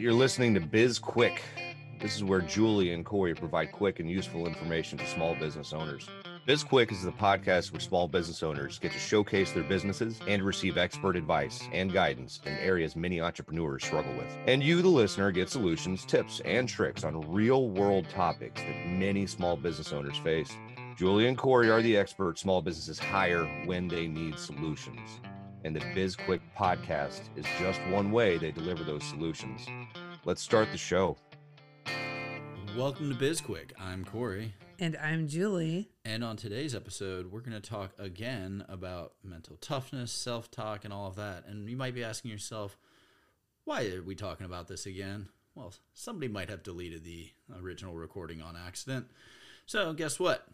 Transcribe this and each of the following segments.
You're listening to Biz Quick. This is where Julie and Corey provide quick and useful information to small business owners. Biz Quick is the podcast where small business owners get to showcase their businesses and receive expert advice and guidance in areas many entrepreneurs struggle with. And you, the listener, get solutions, tips, and tricks on real world topics that many small business owners face. Julie and Corey are the experts small businesses hire when they need solutions. And the Biz Quick podcast is just one way they deliver those solutions. Let's start the show. Welcome to BizQuick. I'm Corey. And I'm Julie. And on today's episode, we're going to talk again about mental toughness, self talk, and all of that. And you might be asking yourself, why are we talking about this again? Well, somebody might have deleted the original recording on accident. So, guess what?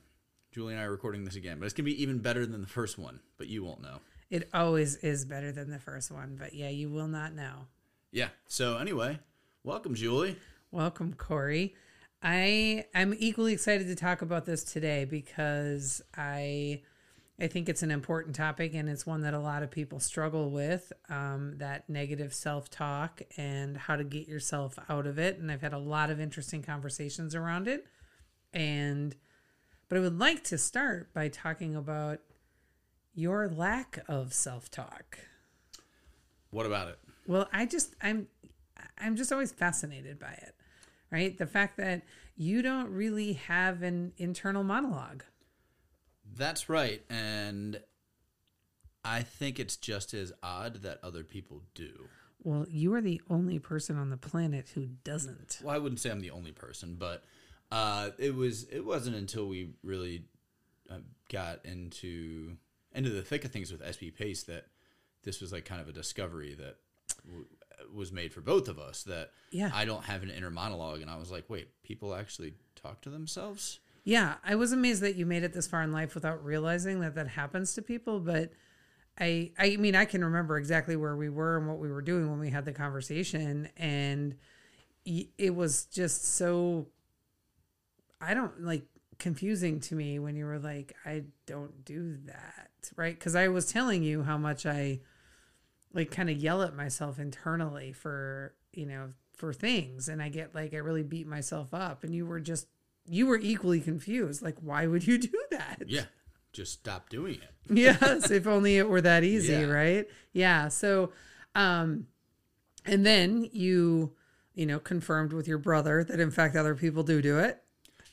Julie and I are recording this again, but it's going to be even better than the first one, but you won't know. It always is better than the first one, but yeah, you will not know. Yeah. So, anyway, welcome, Julie. Welcome, Corey. I I'm equally excited to talk about this today because I I think it's an important topic and it's one that a lot of people struggle with um, that negative self talk and how to get yourself out of it. And I've had a lot of interesting conversations around it. And but I would like to start by talking about your lack of self talk. What about it? Well, I just I'm I'm just always fascinated by it. Right? The fact that you don't really have an internal monologue. That's right. And I think it's just as odd that other people do. Well, you are the only person on the planet who doesn't. Well, I wouldn't say I'm the only person, but uh, it was it wasn't until we really uh, got into into the thick of things with SB Pace that this was like kind of a discovery that w- was made for both of us that Yeah. I don't have an inner monologue and I was like, wait, people actually talk to themselves? Yeah, I was amazed that you made it this far in life without realizing that that happens to people, but I I mean, I can remember exactly where we were and what we were doing when we had the conversation and it was just so I don't like confusing to me when you were like I don't do that, right? Cuz I was telling you how much I like kind of yell at myself internally for, you know, for things and I get like I really beat myself up and you were just you were equally confused like why would you do that? Yeah. Just stop doing it. yes, if only it were that easy, Yeah. right? Yeah. So, um, and then you, you know, confirmed with your brother that in fact other people do do it.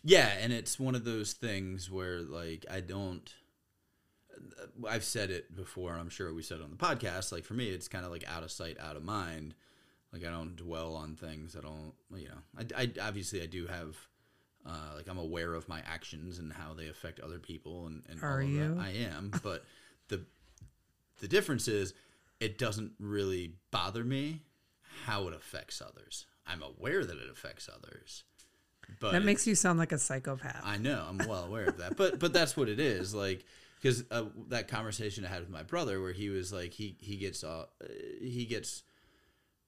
Yeah, and it's one of those things where like I don't I've said it before, I'm sure we said it on the podcast. Like for me, it's kind of like out of sight, out of mind. Like I don't dwell on things. I don't, you know. I, I obviously I do have, uh, like I'm aware of my actions and how they affect other people, and, and Are you? that. I am, but the the difference is it doesn't really bother me how it affects others. I'm aware that it affects others, but That makes you sound like a psychopath. I know. I'm well aware of that. But but that's what it is. Like because uh, that conversation I had with my brother, where he was like, he he gets uh he gets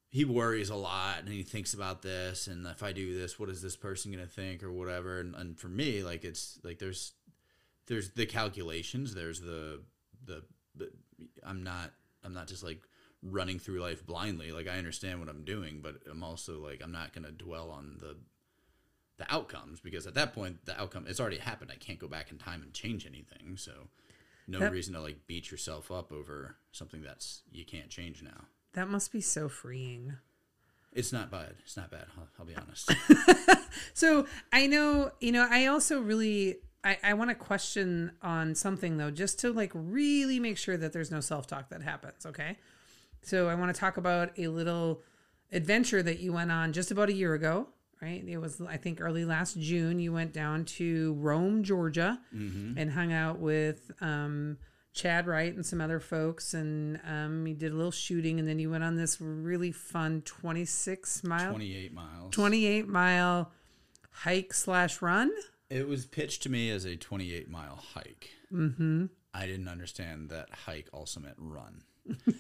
he worries a lot and he thinks about this and if I do this, what is this person gonna think or whatever. And, and for me, like it's like there's there's the calculations. There's the the, the I'm not I'm not just like running through life blindly. Like I understand what I'm doing, but I'm also like I'm not gonna dwell on the the outcomes because at that point the outcome it's already happened. I can't go back in time and change anything. So no That- reason to like beat yourself up over something that's you can't change now. that must be so freeing. It's not bad. It's not bad. I'll, I'll be honest. So I know, you know, I also really I, I want to question on something though, just to like really make sure that there's no self talk that happens. Okay. So I want to talk about a little adventure that you went on just about a year ago, right? It was I think early last June. You went down to Rome, Georgia, and hung out with um, Chad Wright and some other folks, and um, you did a little shooting, and then you went on this really fun 26 mile, 28 miles. 28 mile hike slash run. It was pitched to me as a 28 mile hike. Mm-hmm. I didn't understand that hike also meant run.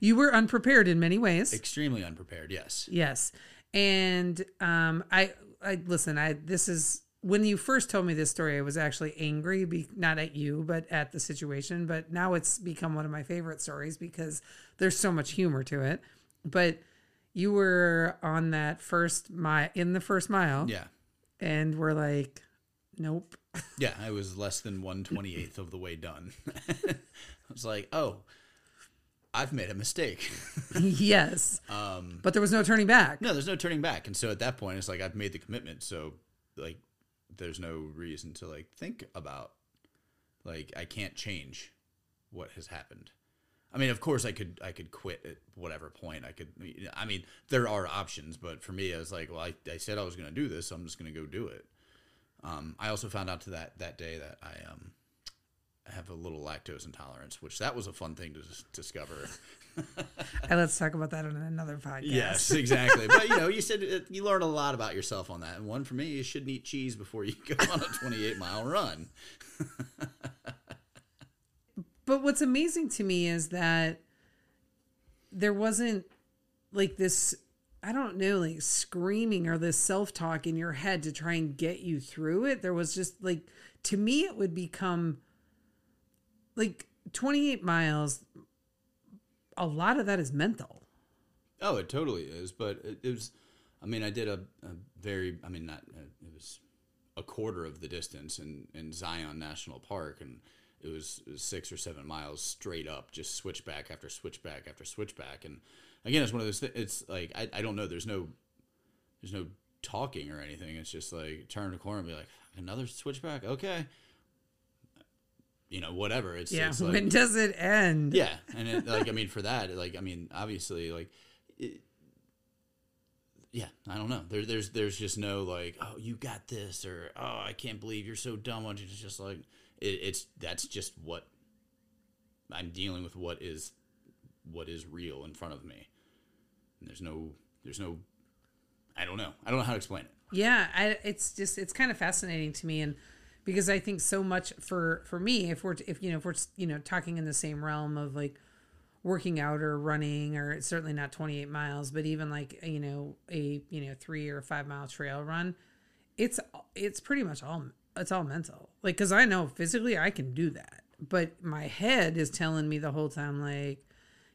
You were unprepared in many ways. Extremely unprepared. Yes. Yes. And um I I listen, I this is when you first told me this story, I was actually angry, be, not at you, but at the situation. But now it's become one of my favorite stories because there's so much humor to it. But you were on that first mile in the first mile, Yeah. and we're like, nope. Yeah, I was less than one twenty eighth of the way done. I was like, oh, I've made a mistake. yes, Um, but there was no turning back. no, there's no turning back, and so at that point, it's like I've made the commitment. So, like, there's no reason to like think about, like, I can't change what has happened. I mean, of course, I could I could quit at whatever point. I could. I mean, there are options, but for me, I was like, well, I, I said I was going to do this, so I'm just going to go do it. Um, I also found out to that that day that I um I have a little lactose intolerance, which that was a fun thing to dis- discover. And let's talk about that on another podcast. Yes, exactly. but you know, you said it, you learn a lot about yourself on that. And one for me, you shouldn't eat cheese before you go on a 28 mile run. But what's amazing to me is that there wasn't like this I don't know, like screaming or this self talk in your head to try and get you through it. There was just like, to me, it would become like 28 miles. A lot of that is mental. Oh, it totally is. But it, it was, I mean, I did a, a very, I mean, not, uh, it was a quarter of the distance in, in Zion National Park. And it was, it was six or seven miles straight up, just switchback after switchback after switchback. And again, it's one of those, th- it's like, I, I don't know. There's no, there's no talking or anything. It's just like turn a corner and be like, another switchback. Okay. You know, whatever. It's, Yeah. it's like, when does it end? yeah, and it, like I mean, for that, like I mean, obviously, like, it, yeah, I don't know. There, there's, there's just no like, oh, you got this, or oh, I can't believe you're so dumb. It's just like, it, it's that's just what I'm dealing with. What is, what is real in front of me. And there's no, there's no, I don't know. I don't know how to explain it. yeah I, it's just it's kind of fascinating to me and because i think so much for for me if we're if you know if we're you know talking in the same realm of like working out or running or it's certainly not 28 miles but even like you know a you know three or five mile trail run it's it's pretty much all it's all mental. Like because i know physically i can do that but my head is telling me the whole time like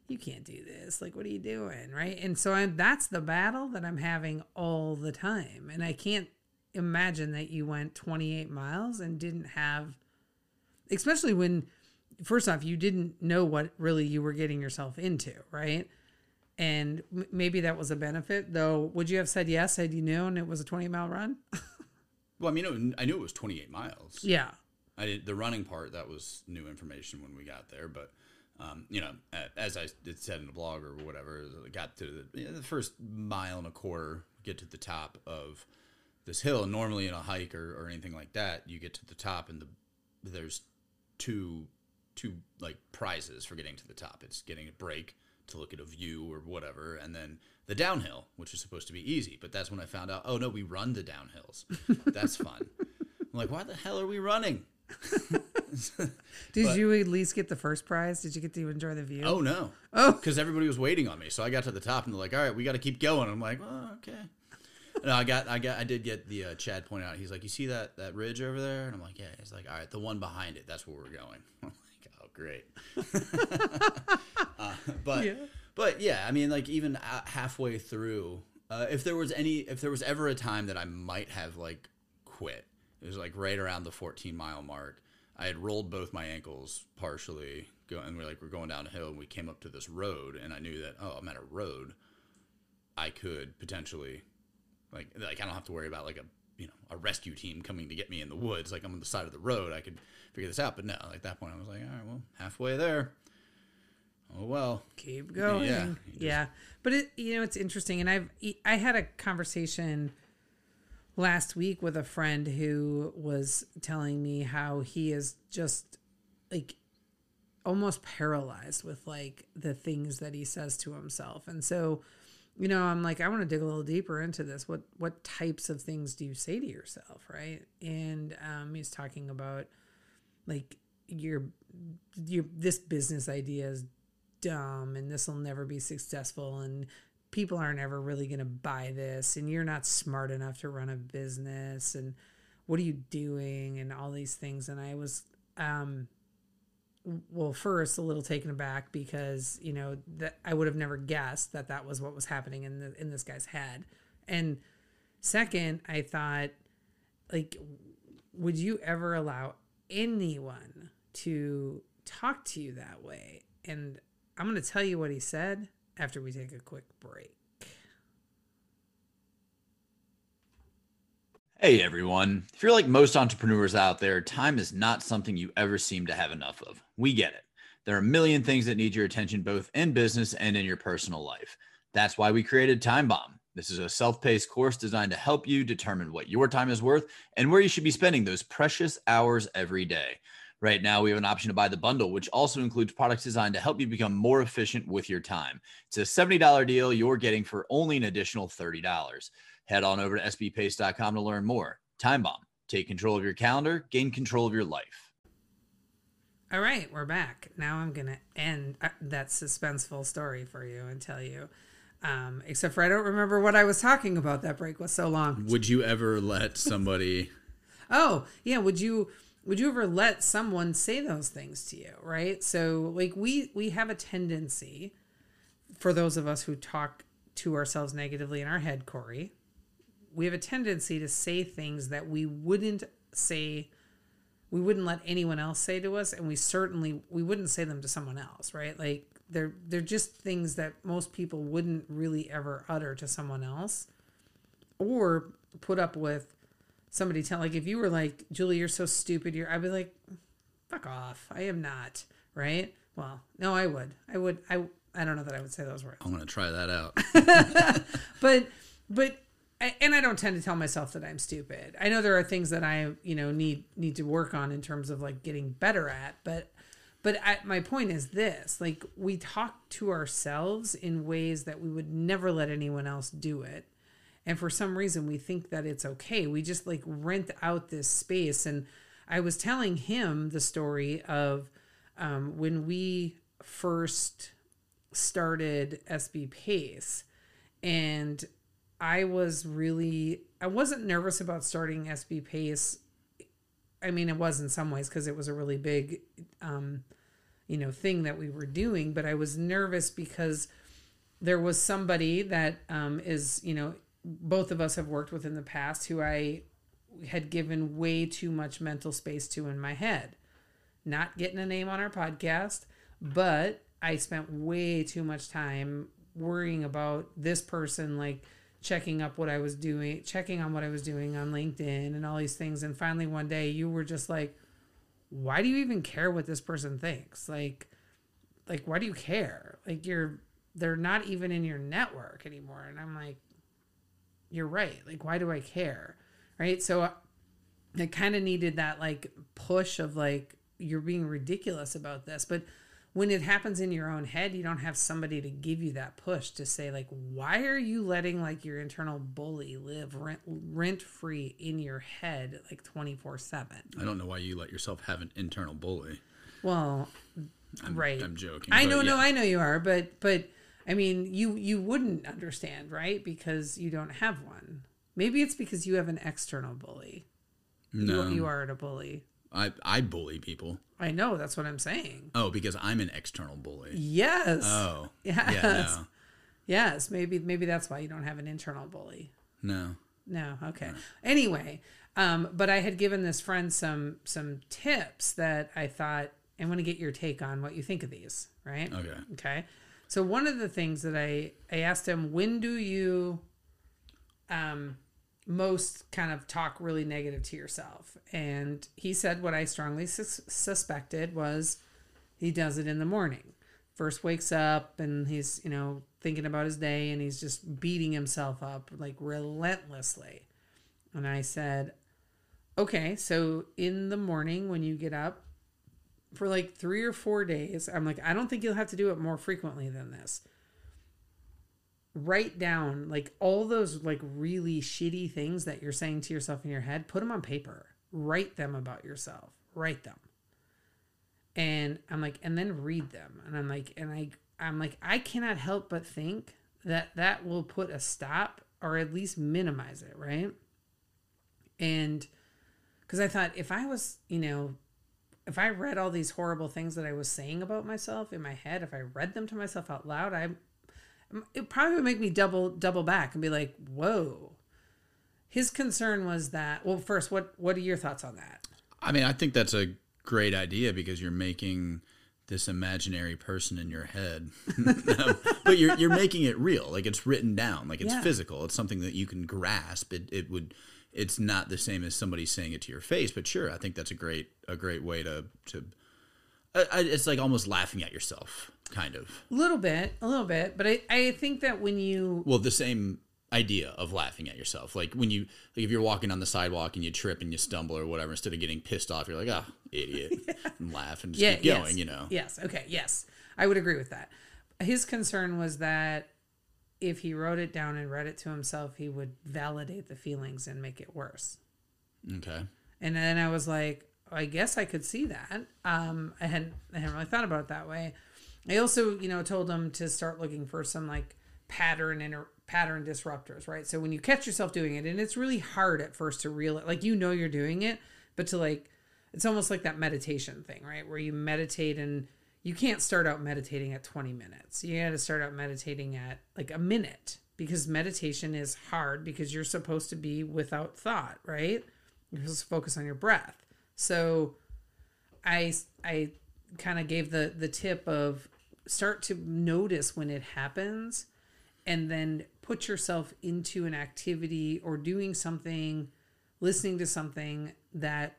you can't do this. Like what are you doing? Right? And so i'm that's the battle that i'm having all the time and i can't imagine that you went 28 miles and didn't have especially when first off you didn't know what really you were getting yourself into right and m- maybe that was a benefit though would you have said yes had you known it was a 20 mile run Well, I mean, I knew it was 28 miles. yeah I did the running part. That was new information when we got there, but um, you know, as I said in the blog or whatever, got to the, you know, the first mile and a quarter, get to the top of this hill. Normally in a hike or, or anything like that, you get to the top and the there's two two like prizes for getting to the top. It's getting a break to look at a view or whatever, and then the downhill, which is supposed to be easy. But that's when I found out, oh no, we run the downhills. That's fun. I'm like, why the hell are we running? did But- you at least get the first prize did you get to enjoy the view Oh no. Oh. because everybody was waiting on me. So I got to the top and they're like, "All right, we got to keep going." I'm like, "Oh, okay." No, I got, I got, I did get the uh, Chad point out. He's like, "You see that that ridge over there?" And I'm like, "Yeah." He's like, "All right, the one behind it. That's where we're going." I'm like, "Oh, great." uh, but, Yeah. but yeah, I mean, like even uh, halfway through, uh, if there was any, if there was ever a time that I might have like quit, it was like right around the 14 mile mark. I had rolled both my ankles partially, go, and we're like we're going down a hill, and we came up to this road, and I knew that oh, I'm at a road. I could potentially, like, like I don't have to worry about like a you know a rescue team coming to get me in the woods. Like I'm on the side of the road, I could figure this out. But no, like at that point, I was like, all right, well, halfway there. Oh well. keep going Yeah, yeah, just- but it you know it's interesting and i've i had a conversation last week with a friend who was telling me how he is just like almost paralyzed with like the things that he says to himself and so you know i'm like i want to dig a little deeper into this. What what types of things do you say to yourself right? And um he's talking about like your your this business idea is dumb and this will never be successful and people aren't ever really going to buy this and you're not smart enough to run a business and what are you doing and all these things. And i was um well, first a little taken aback because you know that I would have never guessed that that was what was happening in the in this guy's head, and second, I thought, like, would you ever allow anyone to talk to you that way? And I'm going to tell you what he said after we take a quick break. Hey everyone. If you're like most entrepreneurs out there, time is not something you ever seem to have enough of. We get it. There are a million things that need your attention both in business and in your personal life. That's why we created Time Bomb. This is a self paced course designed to help you determine what your time is worth and where you should be spending those precious hours every day. Right now, we have an option to buy the bundle, which also includes products designed to help you become more efficient with your time. It's a $70 deal you're getting for only an additional $30. Head on over to sbpace.com to learn more. Time Bomb. Take control of your calendar, gain control of your life. All right, we're back. Now I'm going to end uh, that suspenseful story for you and tell you. Um, except for I don't remember what I was talking about. That break was so long. Would you ever let somebody? oh yeah, would you would you ever let someone say those things to you? Right. So like we we have a tendency, for those of us who talk to ourselves negatively in our head, Corey, we have a tendency to say things that we wouldn't say we wouldn't let anyone else say to us and we certainly we wouldn't say them to someone else right? Like they're they're just things that most people wouldn't really ever utter to someone else or put up with somebody tell like if you were like julie you're so stupid you're i'd be like fuck off. I am not right? Well no i would. I would i i don't know that i would say those words. I'm gonna try that out. but but And I don't tend to tell myself that I'm stupid. I know there are things that I, you know, need need to work on in terms of like getting better at, but but I, my point is this, like we talk to ourselves in ways that we would never let anyone else do it. And for some reason we think that it's okay. We just like rent out this space and I was telling him the story of um, when we first started SB Pace and I was really I wasn't nervous about starting SB Pace. I mean, it was in some ways because it was a really big, um, you know, thing that we were doing. But I was nervous because there was somebody that um, is, you know, both of us have worked with in the past who I had given way too much mental space to in my head. Not getting a name on our podcast, but I spent way too much time worrying about this person, like checking up what I was doing, checking on what I was doing on LinkedIn and all these things. And finally, one day, you were just like, "Why do you even care what this person thinks? Like, like why do you care? Like you're they're not even in your network anymore." And I'm like, "You're right. Like, why do I care?" Right? So uh, I kind of needed that like push of like you're being ridiculous about this, but when it happens in your own head, you don't have somebody to give you that push to say like, why are you letting like your internal bully live rent rent free in your head like twenty four seven? I don't know why you let yourself have an internal bully. Well, I'm, right. I'm joking. I know, no. I know you are, but but I mean, you you wouldn't understand, right? Because you don't have one. Maybe it's because you have an external bully. no, You, you aren't a bully. I I bully people. I know. That's what I'm saying. Oh, because I'm an external bully. Yes. Oh, Yes. yeah, Yes. Maybe maybe that's why you don't have an internal bully. no, No, okay. Anyway, um, but I had given this friend some some tips that I thought I want to get your take on what you think of these, right? Okay. Okay. So one of the things that I I asked him, when do you um most kind of talk really negative to yourself? And he said what I strongly sus- suspected was he does it in the morning. First wakes up and he's, you know, thinking about his day and he's just beating himself up like relentlessly. And I said, "Okay, so in the morning when you get up, for like three or four days. I'm like, I don't think you'll have to do it more frequently than this. Write down like all those like really shitty things that you're saying to yourself in your head, put them on paper. Write them about yourself. Write them. And I'm like, and then read them. And I'm like, and I, I'm like, I cannot help but think that that will put a stop or at least minimize it, right? And because I thought if I was, you know, if I read all these horrible things that I was saying about myself in my head, if I read them to myself out loud, I it probably would make me double double back and be like, "Whoa." His concern was that. Well, first, what what are your thoughts on that? I mean, I think that's a great idea because you're making this imaginary person in your head, but you're you're making it real. Like it's written down. Like it's Yeah. physical. It's something that you can grasp. It it would. It's not the same as somebody saying it to your face, but sure, I think that's a great a great way to to. I, it's like almost laughing at yourself, kind of. A little bit, a little bit, but I I think that when you Well, the same idea of laughing at yourself. Like when you like if you're walking on the sidewalk and you trip and you stumble or whatever, instead of getting pissed off, you're like, ah, idiot, and laugh and just yeah, keep going. yes, You know. Yes. Okay. Yes, I would agree with that. His concern was that if he wrote it down and read it to himself, he would validate the feelings and make it worse. Okay. And then I was like, I guess I could see that. Um, I hadn't, I hadn't really thought about it that way. I also, you know, told him to start looking for some like pattern and pattern disruptors, right? So when you catch yourself doing it, and it's really hard at first to reel it, like you know you're doing it, but to like, it's almost like that meditation thing, right? Where you meditate and you can't start out meditating at 20 minutes. You got to start out meditating at like a minute because meditation is hard because you're supposed to be without thought, right? You're supposed to focus on your breath. So I I kind of gave the the tip of start to notice when it happens and then put yourself into an activity or doing something listening to something that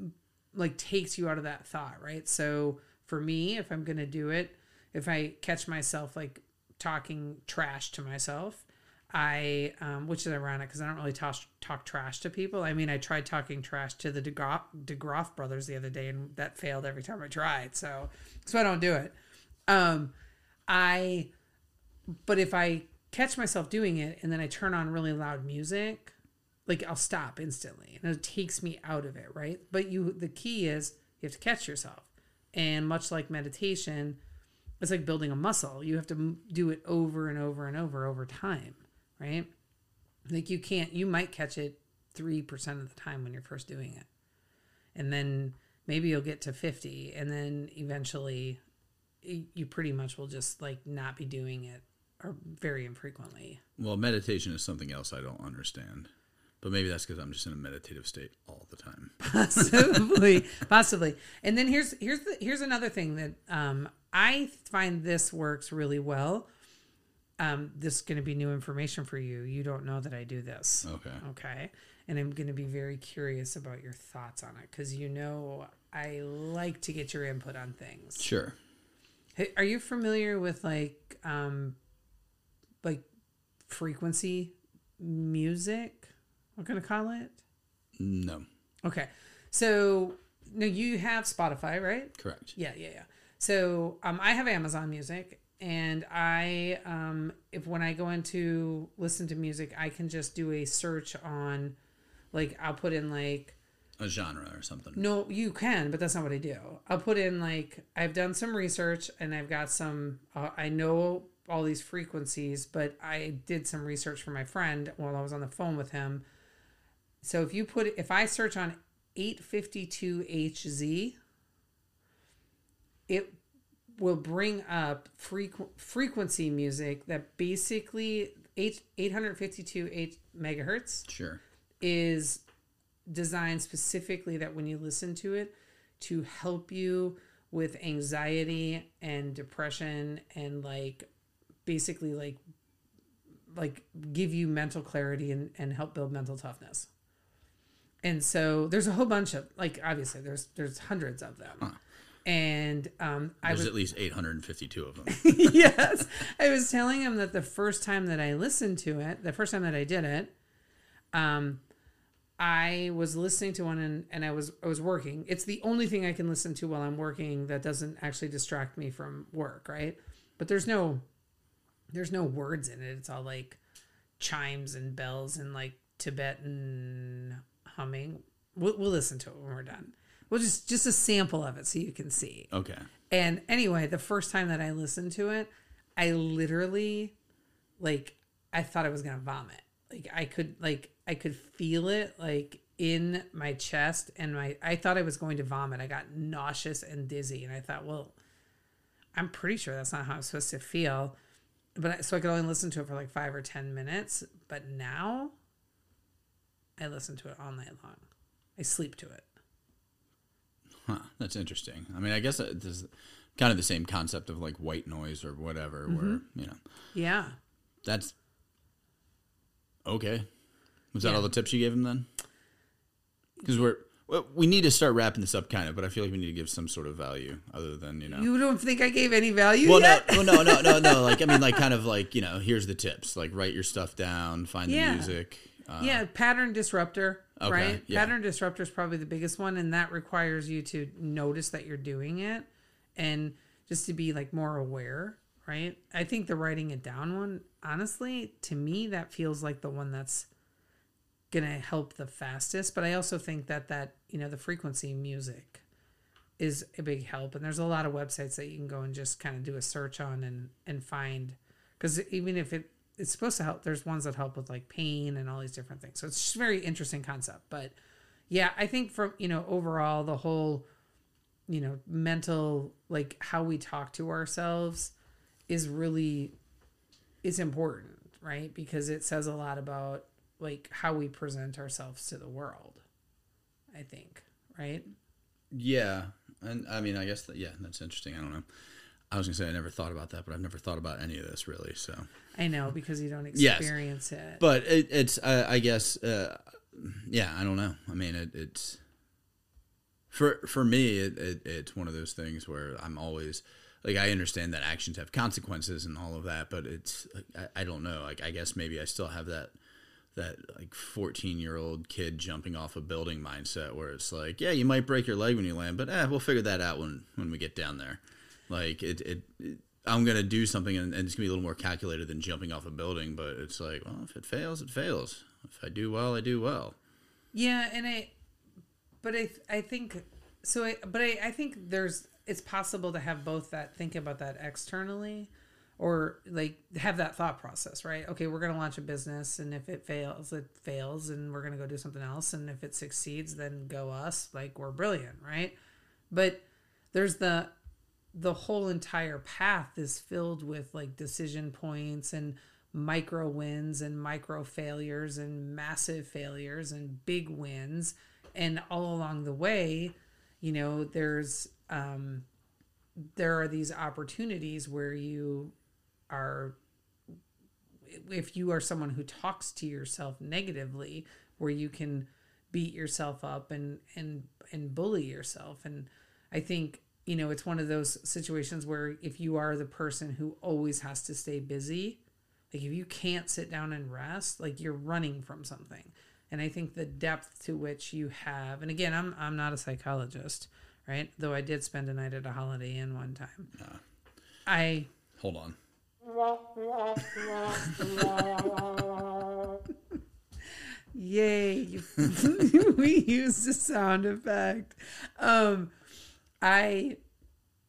mm, like takes you out of that thought, right? So for me, if I'm going to do it, if I catch myself like talking trash to myself, I, um, which is ironic because I don't really talk, talk trash to people. I mean, I tried talking trash to the DeGroff, DeGroff brothers the other day, and that failed every time I tried. So, so I don't do it. Um, I, but if I catch myself doing it and then I turn on really loud music, like I'll stop instantly, and it takes me out of it, right? But you, the key is you have to catch yourself, and much like meditation, it's like building a muscle. You have to do it over and over and over over time, right? Like you can't, you might catch it 3% of the time when you're first doing it. And then maybe you'll get to 50 and then eventually you pretty much will just like not be doing it or very infrequently. Well, meditation is something else I don't understand, but maybe that's because I'm just in a meditative state all the time. possibly possibly and then here's here's the here's another thing that um i find this works really well um this is going to be new information for you you don't know that i do this Okay. okay and i'm going to be very curious about your thoughts on it because you know i like to get your input on things Sure. Hey, are you familiar with like um like frequency music what can i call it No. Okay. So now you have Spotify, right? Correct. Yeah, yeah, yeah. So um, I have Amazon Music, and I um, if when I go into listen to music, I can just do a search on, like I'll put in like A genre or something. no, you can, but that's not what I do. I'll put in like I've done some research and I've got some. Uh, I know all these frequencies, but I did some research for my friend while I was on the phone with him. So if you put if I search on 852HZ, it will bring up frequ- frequency music that basically 8 852 8 megahertz Sure. is designed specifically that when you listen to it to help you with anxiety and depression and like basically like like give you mental clarity and, and help build mental toughness. And so there's a whole bunch of like obviously there's there's hundreds of them and um i There's was at least 852 of them. yes. I was telling him that the first time that I listened to it, the first time that I did it, um, I was listening to one and, and I was I was working. It's the only thing I can listen to while I'm working that doesn't actually distract me from work, right? But there's no there's no words in it. It's all like chimes and bells and like Tibetan humming. We'll, we'll listen to it when we're done. We'll just just a sample of it so you can see. Okay. And anyway, the first time that I listened to it, I literally like I thought I was gonna vomit. Like I could like I could feel it like in my chest and my I thought I was going to vomit. I got nauseous and dizzy and I thought, well, I'm pretty sure that's not how I'm supposed to feel. But I, so I could only listen to it for like 5 or 10 minutes, but now I listen to it all night long. I sleep to it. Huh, that's interesting. I mean, I guess it's kind of the same concept of like white noise or whatever, Mm-hmm. where you know Yeah. that's okay. Was that Yeah. all the tips you gave him then? Because we're well, we need to start wrapping this up, kind of, but I feel like we need to give some sort of value other than you know. You don't think I gave any value well, no, yet? well, no, no, no, no. Like I mean, like kind of like you know, here's the tips. Like write your stuff down, find Yeah. the music. Uh, yeah, pattern disruptor, Okay, right? yeah. Pattern disruptor is probably the biggest one, and that requires you to notice that you're doing it and just to be like more aware, right? I think the writing it down one, honestly, to me, that feels like the one that's gonna help the fastest. But I also think that that you know the frequency music is a big help, and there's a lot of websites that you can go and just kind of do a search on and and find because even if it it's supposed to help there's ones that help with like pain and all these different things so it's just very interesting concept but yeah i think from you know overall the whole you know mental like how we talk to ourselves is really it's important right because it says a lot about like how we present ourselves to the world i think right Yeah, and I mean, I guess that yeah, that's interesting. I don't know. I was gonna say I never thought about that, but I've never thought about any of this really. So, i know because you don't Yes. experience it but it, it's uh, I guess uh, yeah, I don't know. I mean, it, it's for for me, it, it it's one of those things where I'm always like I understand that actions have consequences and all of that, but it's I, I don't know. Like I guess maybe I still have that that like 14 year old kid jumping off a building mindset where it's like yeah you might break your leg when you land but eh, we'll figure that out when when we get down there like it, it, it i'm gonna do something and, and it's gonna be a little more calculated than jumping off a building but it's like well if it fails it fails if i do well i do well Yeah, and I, but I, I think so. I, but I, I think there's it's possible to have both that think about that externally, or like have that thought process, right? Okay, we're gonna launch a business, and if it fails, it fails, and we're gonna go do something else, and if it succeeds, then go us, like we're brilliant, right? But there's the the whole entire path is filled with like decision points and micro wins and micro failures and massive failures and big wins. And all along the way you know there's um there are these opportunities where you are if you are someone who talks to yourself negatively where you can beat yourself up and and and bully yourself. And i think you know it's one of those situations where if you are the person who always has to stay busy like if you can't sit down and rest like you're running from something and i think the depth to which you have and again i'm i'm not a psychologist right though i did spend a night at a holiday inn one time i hold on Yay! You, we used a sound effect. Um, I,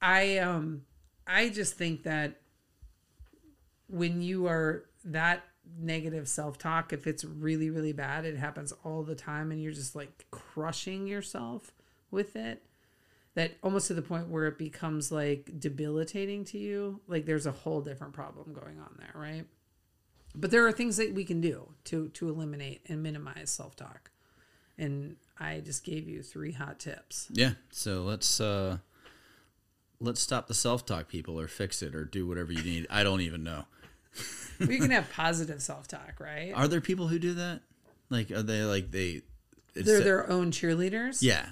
I, um, I just think that when you are that negative self-talk, if it's really, really bad, it happens all the time, and you're just like crushing yourself with it. That almost to the point where it becomes like debilitating to you. Like there's a whole different problem going on there, right? but there are things that we can do to to eliminate and minimize self-talk and i just gave you three hot tips. Yeah so let's uh let's stop the self-talk people or fix it or do whatever you need. I don't even know. We can have positive self-talk right? Are there people who do that? Like are they like they it's they're their own cheerleaders? Yeah.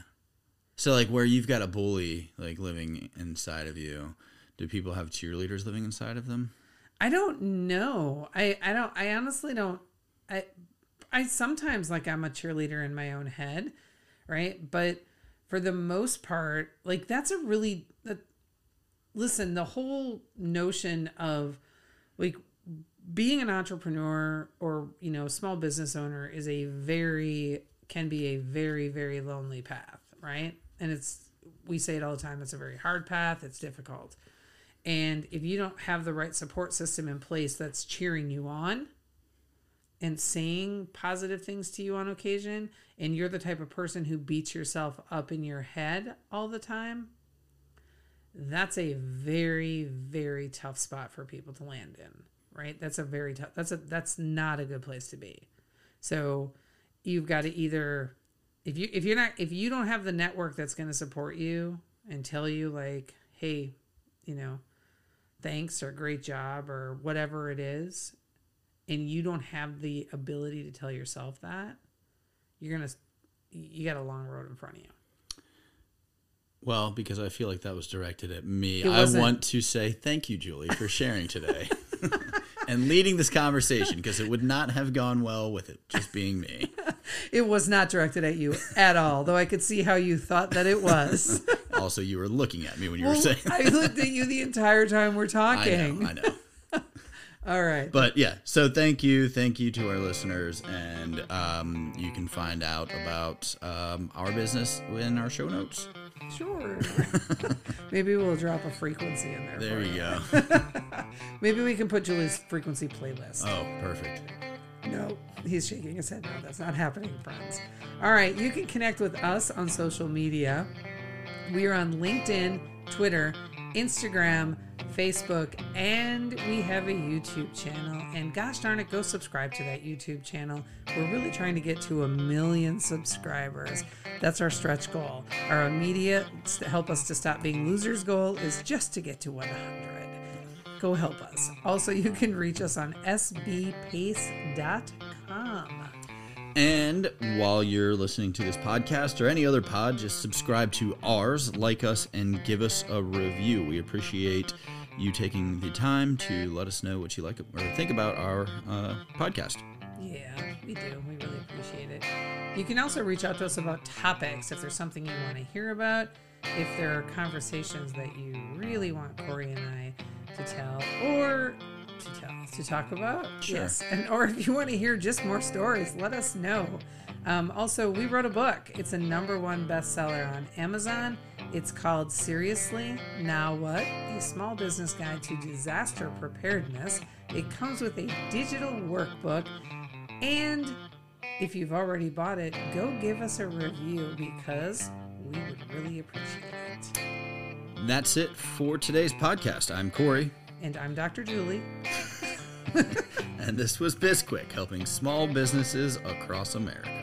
So like where you've got a bully like living inside of you, do people have cheerleaders living inside of them? i don't know. I i don't i honestly don't i i sometimes like i'm a cheerleader in my own head right? But for the most part like that's a really that listen the whole notion of like being an entrepreneur or you know small business owner is a very can be a very very lonely path right? And it's we say it all the time it's a very hard path it's difficult. And if you don't have the right support system in place that's cheering you on and saying positive things to you on occasion, and you're the type of person who beats yourself up in your head all the time, that's a very, very tough spot for people to land in, right? That's a very tough, that's a, that's not a good place to be. So you've got to either, if you, if you're not, if you don't have the network that's going to support you and tell you like, hey, you know, thanks or great job or whatever it is, and you don't have the ability to tell yourself that, you're going to, you got a long road in front of you. Well, because I feel like that was directed at me, I want to say thank you, Julie, for sharing today and leading this conversation because it would not have gone well with it just being me. It was not directed at you at all, though I could see how you thought that it was. Also, you were looking at me when you were saying. I looked at you the entire time we're I talking. know, I know. All right. But yeah, so thank you, thank you to our listeners, and um, you can find out about um, our business in our show notes. Sure. Maybe we'll drop a frequency in there. There you go. Maybe we can put Julie's frequency playlist. Oh, perfect. No, he's shaking his head. No, that's not happening, friends. All right, you can connect with us on social media. We are on LinkedIn, Twitter, Instagram, Facebook, and we have a YouTube channel. And gosh darn it, go subscribe to that YouTube channel. We're really trying to get to a million subscribers. That's our stretch goal. Our immediate help us to stop being losers goal is just to get to 100 go help us. Also, you can reach us on sbpace.com. And while you're listening to this podcast or any other pod, just subscribe to ours, like us, and give us a review. We appreciate you taking the time to let us know what you like or think about our uh, podcast. Yeah, we do. We really appreciate it. You can also reach out to us about topics if there's something you want to hear about, if there are conversations that you really want Corey and I to tell, or to tell to talk about. Sure. Yes, and or if you want to hear just more stories, let us know. Um, also, we wrote a book. It's a number one bestseller on Amazon. It's called Seriously Now What? A Small Business Guide to Disaster Preparedness. It comes with a digital workbook. And if you've already bought it, go give us a review because we would really appreciate it. That's it for today's podcast. I'm Corey, And I'm Dr. Julie. and this was BizQuick, helping small businesses across America.